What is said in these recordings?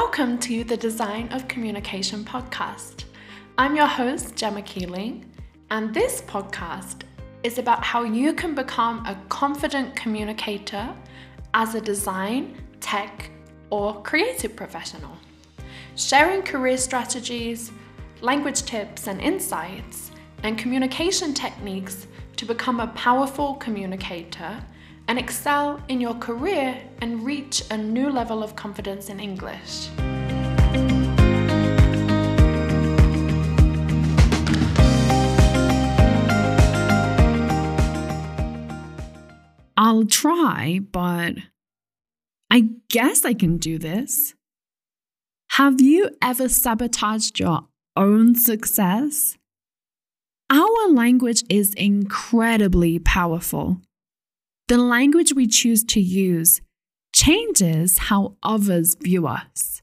Welcome to the Design of Communication podcast. I'm your host, Gemma Keeling, and this podcast is about how you can become a confident communicator as a design, tech, or creative professional. Sharing career strategies, language tips and insights, and communication techniques to become a powerful communicator and excel in your career and reach a new level of confidence in English. I'll try, but I guess I can do this. Have you ever sabotaged your own success? Our language is incredibly powerful. The language we choose to use changes how others view us.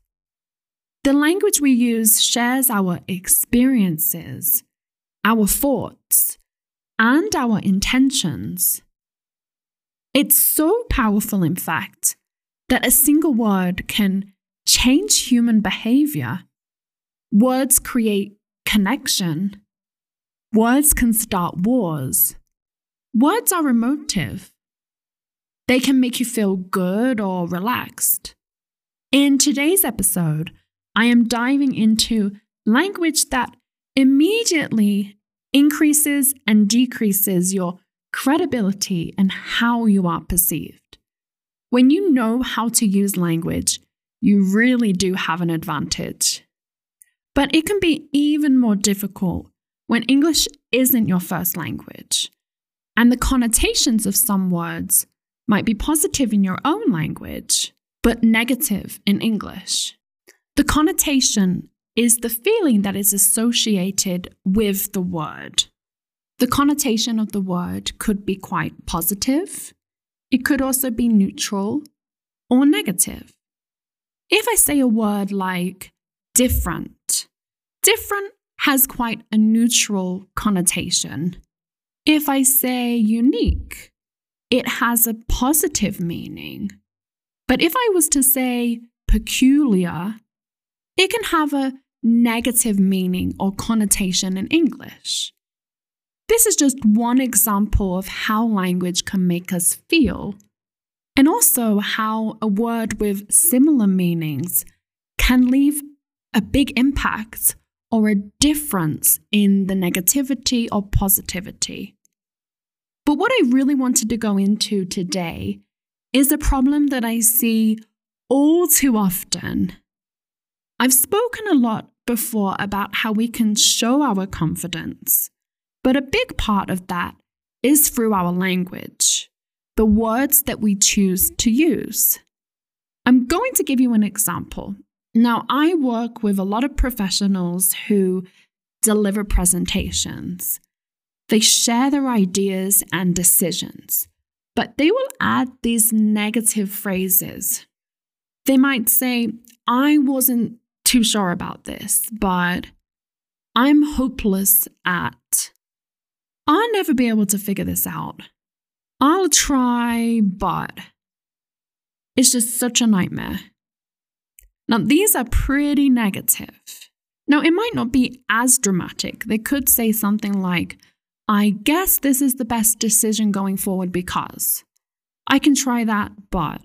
The language we use shares our experiences, our thoughts, and our intentions. It's so powerful, in fact, that a single word can change human behavior. Words create connection. Words can start wars. Words are emotive. They can make you feel good or relaxed. In today's episode, I am diving into language that immediately increases and decreases your credibility and how you are perceived. When you know how to use language, you really do have an advantage. But it can be even more difficult when English isn't your first language, and the connotations of some words might be positive in your own language, but negative in English. The connotation is the feeling that is associated with the word. The connotation of the word could be quite positive, it could also be neutral or negative. If I say a word like different, different has quite a neutral connotation. If I say unique, it has a positive meaning. But if I was to say peculiar, it can have a negative meaning or connotation in English. This is just one example of how language can make us feel, and also how a word with similar meanings can leave a big impact or a difference in the negativity or positivity. But what I really wanted to go into today is a problem that I see all too often. I've spoken a lot before about how we can show our confidence, but a big part of that is through our language, the words that we choose to use. I'm going to give you an example. Now, I work with a lot of professionals who deliver presentations. They share their ideas and decisions, but they will add these negative phrases. They might say, I wasn't too sure about this, but I'm hopeless at. I'll never be able to figure this out. I'll try, but it's just such a nightmare. Now, these are pretty negative. Now, it might not be as dramatic. They could say something like, I guess this is the best decision going forward because I can try that, but.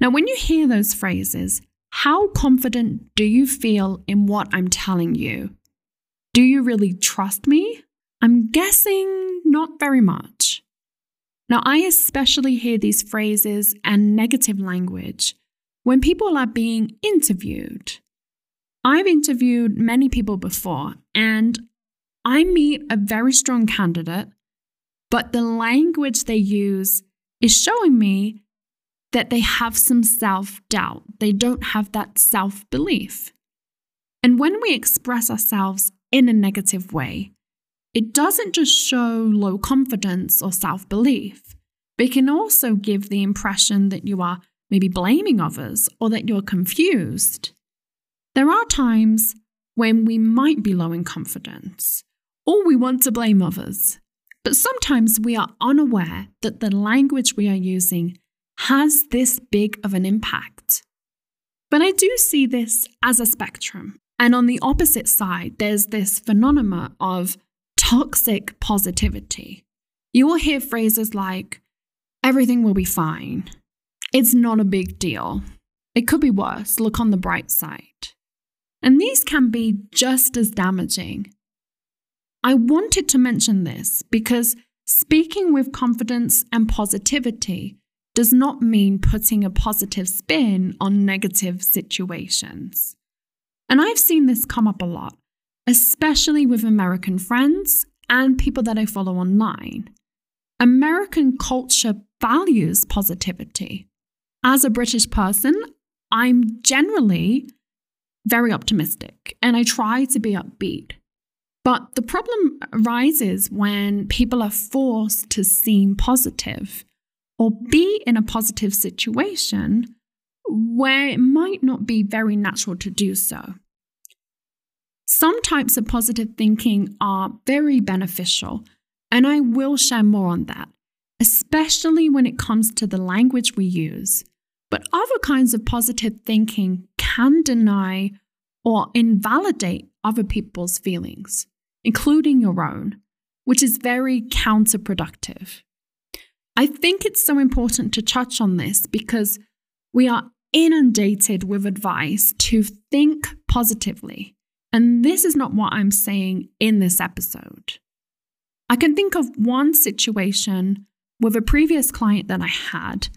Now, when you hear those phrases, how confident do you feel in what I'm telling you? Do you really trust me? I'm guessing not very much. Now, I especially hear these phrases and negative language when people are being interviewed. I've interviewed many people before, and I meet a very strong candidate, but the language they use is showing me that they have some self doubt. They don't have that self belief. And when we express ourselves in a negative way, it doesn't just show low confidence or self belief, but it can also give the impression that you are maybe blaming others or that you're confused. There are times when we might be low in confidence or we want to blame others. But sometimes we are unaware that the language we are using has this big of an impact. But I do see this as a spectrum. And on the opposite side, there's this phenomena of toxic positivity. You will hear phrases like, everything will be fine. It's not a big deal. It could be worse. Look on the bright side. And these can be just as damaging. I wanted to mention this because speaking with confidence and positivity does not mean putting a positive spin on negative situations. And I've seen this come up a lot, especially with American friends and people that I follow online. American culture values positivity. As a British person, I'm generally very optimistic and I try to be upbeat. But the problem arises when people are forced to seem positive or be in a positive situation where it might not be very natural to do so. Some types of positive thinking are very beneficial, and I will share more on that, especially when it comes to the language we use. But other kinds of positive thinking can deny or invalidate other people's feelings, including your own, which is very counterproductive. I think it's so important to touch on this because we are inundated with advice to think positively. And this is not what I'm saying in this episode. I can think of one situation with a previous client that I had.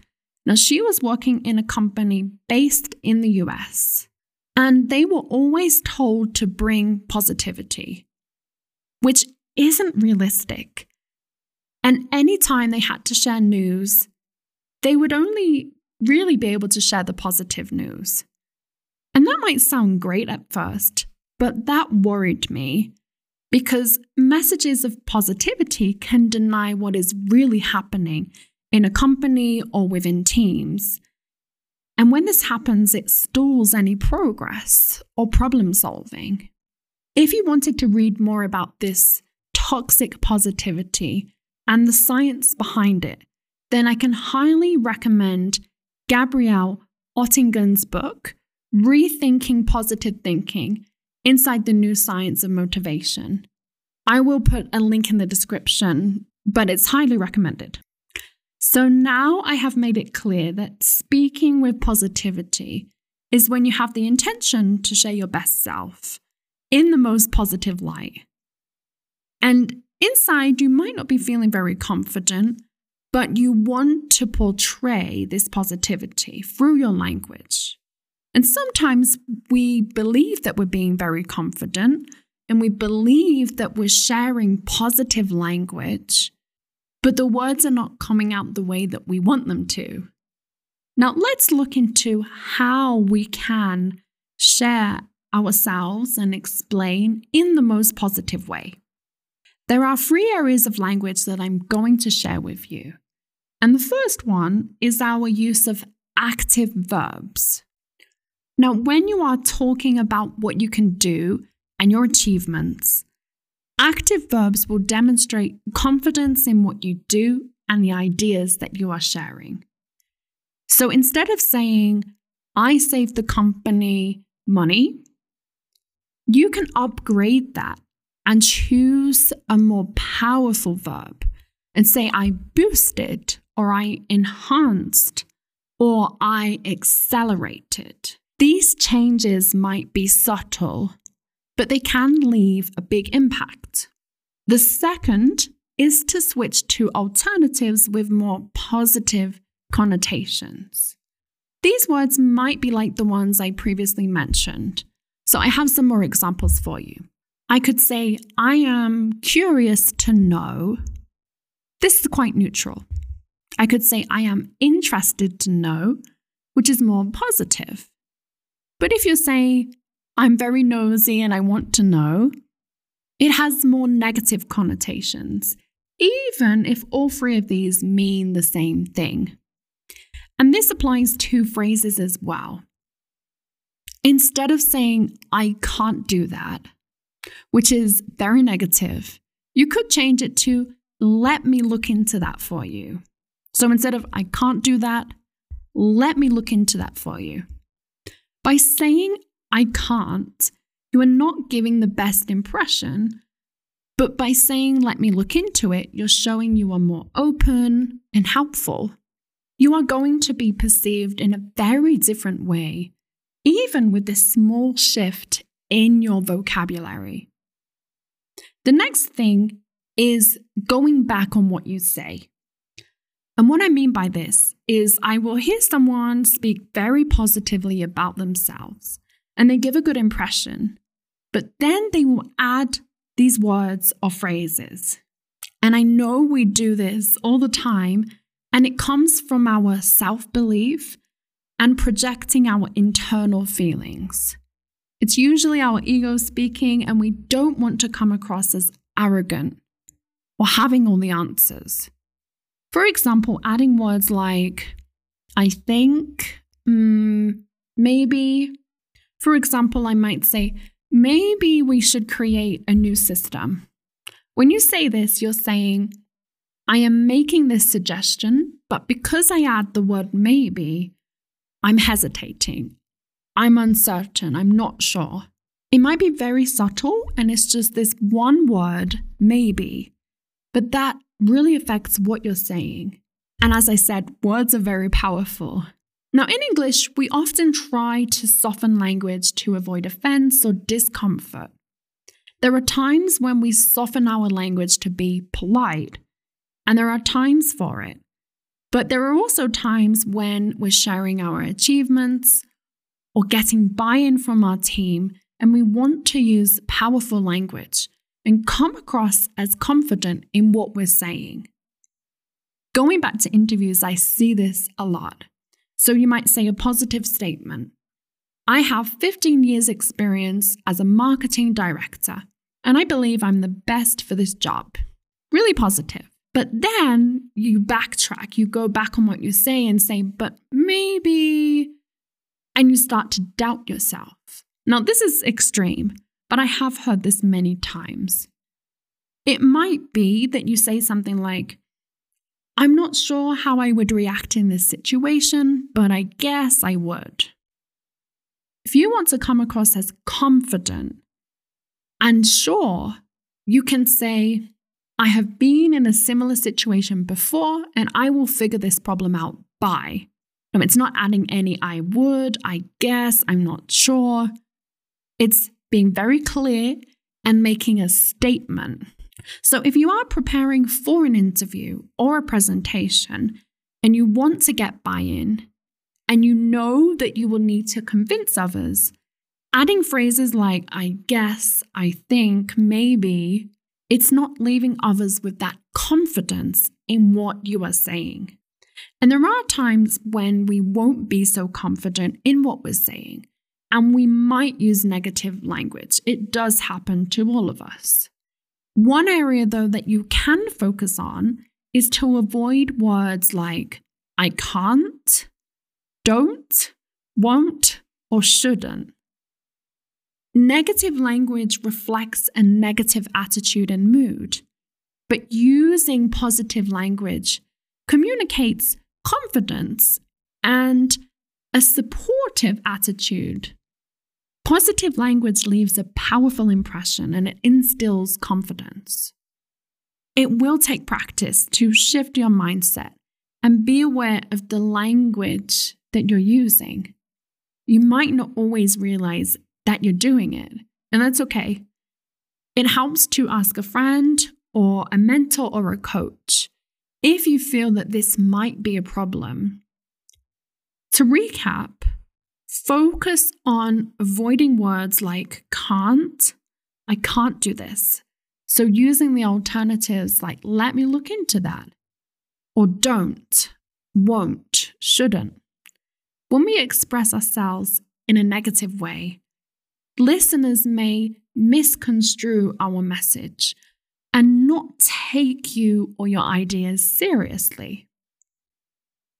Now, she was working in a company based in the US. And they were always told to bring positivity, which isn't realistic. And anytime they had to share news, they would only really be able to share the positive news. And that might sound great at first, but that worried me because messages of positivity can deny what is really happening in a company or within teams. And when this happens, it stalls any progress or problem solving. If you wanted to read more about this toxic positivity and the science behind it, then I can highly recommend Gabrielle Oettingen's book, Rethinking Positive Thinking Inside the New Science of Motivation. I will put a link in the description, but it's highly recommended. So now I have made it clear that speaking with positivity is when you have the intention to share your best self in the most positive light. And inside, you might not be feeling very confident, but you want to portray this positivity through your language. And sometimes we believe that we're being very confident and we believe that we're sharing positive language but the words are not coming out the way that we want them to. Now, let's look into how we can share ourselves and explain in the most positive way. There are three areas of language that I'm going to share with you. And the first one is our use of active verbs. Now, when you are talking about what you can do and your achievements, Active verbs will demonstrate confidence in what you do and the ideas that you are sharing. So instead of saying, I saved the company money, you can upgrade that and choose a more powerful verb and say, I boosted, or I enhanced, or I accelerated. These changes might be subtle but they can leave a big impact. The second is to switch to alternatives with more positive connotations. These words might be like the ones I previously mentioned, so I have some more examples for you. I could say, I am curious to know. This is quite neutral. I could say, I am interested to know, which is more positive. But if you say, I'm very nosy and I want to know, it has more negative connotations, even if all three of these mean the same thing. And this applies to phrases as well. Instead of saying, I can't do that, which is very negative, you could change it to, let me look into that for you. So instead of, I can't do that, let me look into that for you. By saying, I can't, you are not giving the best impression. But by saying, let me look into it, you're showing you are more open and helpful. You are going to be perceived in a very different way, even with this small shift in your vocabulary. The next thing is going back on what you say. And what I mean by this is, I will hear someone speak very positively about themselves and they give a good impression, but then they will add these words or phrases. And I know we do this all the time, and it comes from our self belief and projecting our internal feelings. It's usually our ego speaking, and we don't want to come across as arrogant or having all the answers. For example, adding words like, I think, mm, maybe. For example, I might say, maybe we should create a new system. When you say this, you're saying, I am making this suggestion, but because I add the word maybe, I'm hesitating. I'm uncertain. I'm not sure. It might be very subtle and it's just this one word, maybe, but that really affects what you're saying. And as I said, words are very powerful. Now, in English, we often try to soften language to avoid offense or discomfort. There are times when we soften our language to be polite, and there are times for it. But there are also times when we're sharing our achievements or getting buy in from our team, and we want to use powerful language and come across as confident in what we're saying. Going back to interviews, I see this a lot. So you might say a positive statement. I have 15 years' experience as a marketing director, and I believe I'm the best for this job. Really positive. But then you backtrack, you go back on what you say and say, but maybe, and you start to doubt yourself. Now, this is extreme, but I have heard this many times. It might be that you say something like, I'm not sure how I would react in this situation, but I guess I would. If you want to come across as confident and sure, you can say, I have been in a similar situation before and I will figure this problem out by. No, it's not adding any I would, I guess, I'm not sure. It's being very clear and making a statement. So, if you are preparing for an interview or a presentation and you want to get buy in and you know that you will need to convince others, adding phrases like I guess, I think, maybe, it's not leaving others with that confidence in what you are saying. And there are times when we won't be so confident in what we're saying and we might use negative language. It does happen to all of us. One area, though, that you can focus on is to avoid words like I can't, don't, won't, or shouldn't. Negative language reflects a negative attitude and mood, but using positive language communicates confidence and a supportive attitude Positive language leaves a powerful impression and it instills confidence. It will take practice to shift your mindset and be aware of the language that you're using. You might not always realize that you're doing it, and that's okay. It helps to ask a friend or a mentor or a coach if you feel that this might be a problem. To recap, Focus on avoiding words like can't, I can't do this. So using the alternatives like let me look into that, or don't, won't, shouldn't. When we express ourselves in a negative way, listeners may misconstrue our message and not take you or your ideas seriously.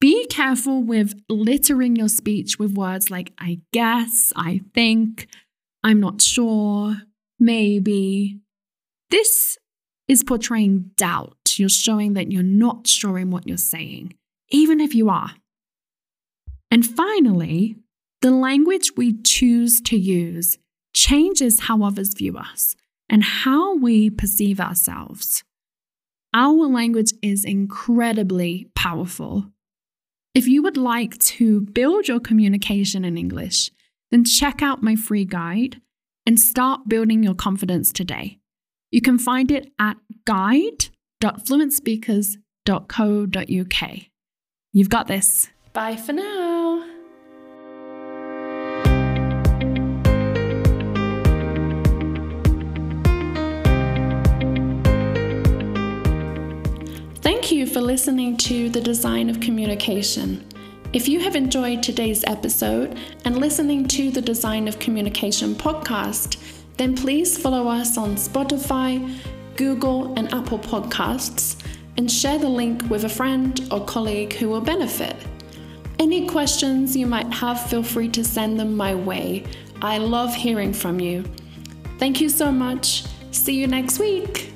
Be careful with littering your speech with words like I guess, I think, I'm not sure, maybe. This is portraying doubt. You're showing that you're not sure in what you're saying, even if you are. And finally, The language we choose to use changes how others view us and how we perceive ourselves. Our language is incredibly powerful. If you would like to build your communication in English, then check out my free guide and start building your confidence today. You can find it at guide.fluentspeakers.co.uk. You've got this. Bye for now. Thank you for listening to The Design of Communication. If you have enjoyed today's episode and listening to the Design of Communication podcast, then please follow us on Spotify, Google, and Apple Podcasts and share the link with a friend or colleague who will benefit. Any questions you might have, feel free to send them my way. I love hearing from you. Thank you so much. See you next week.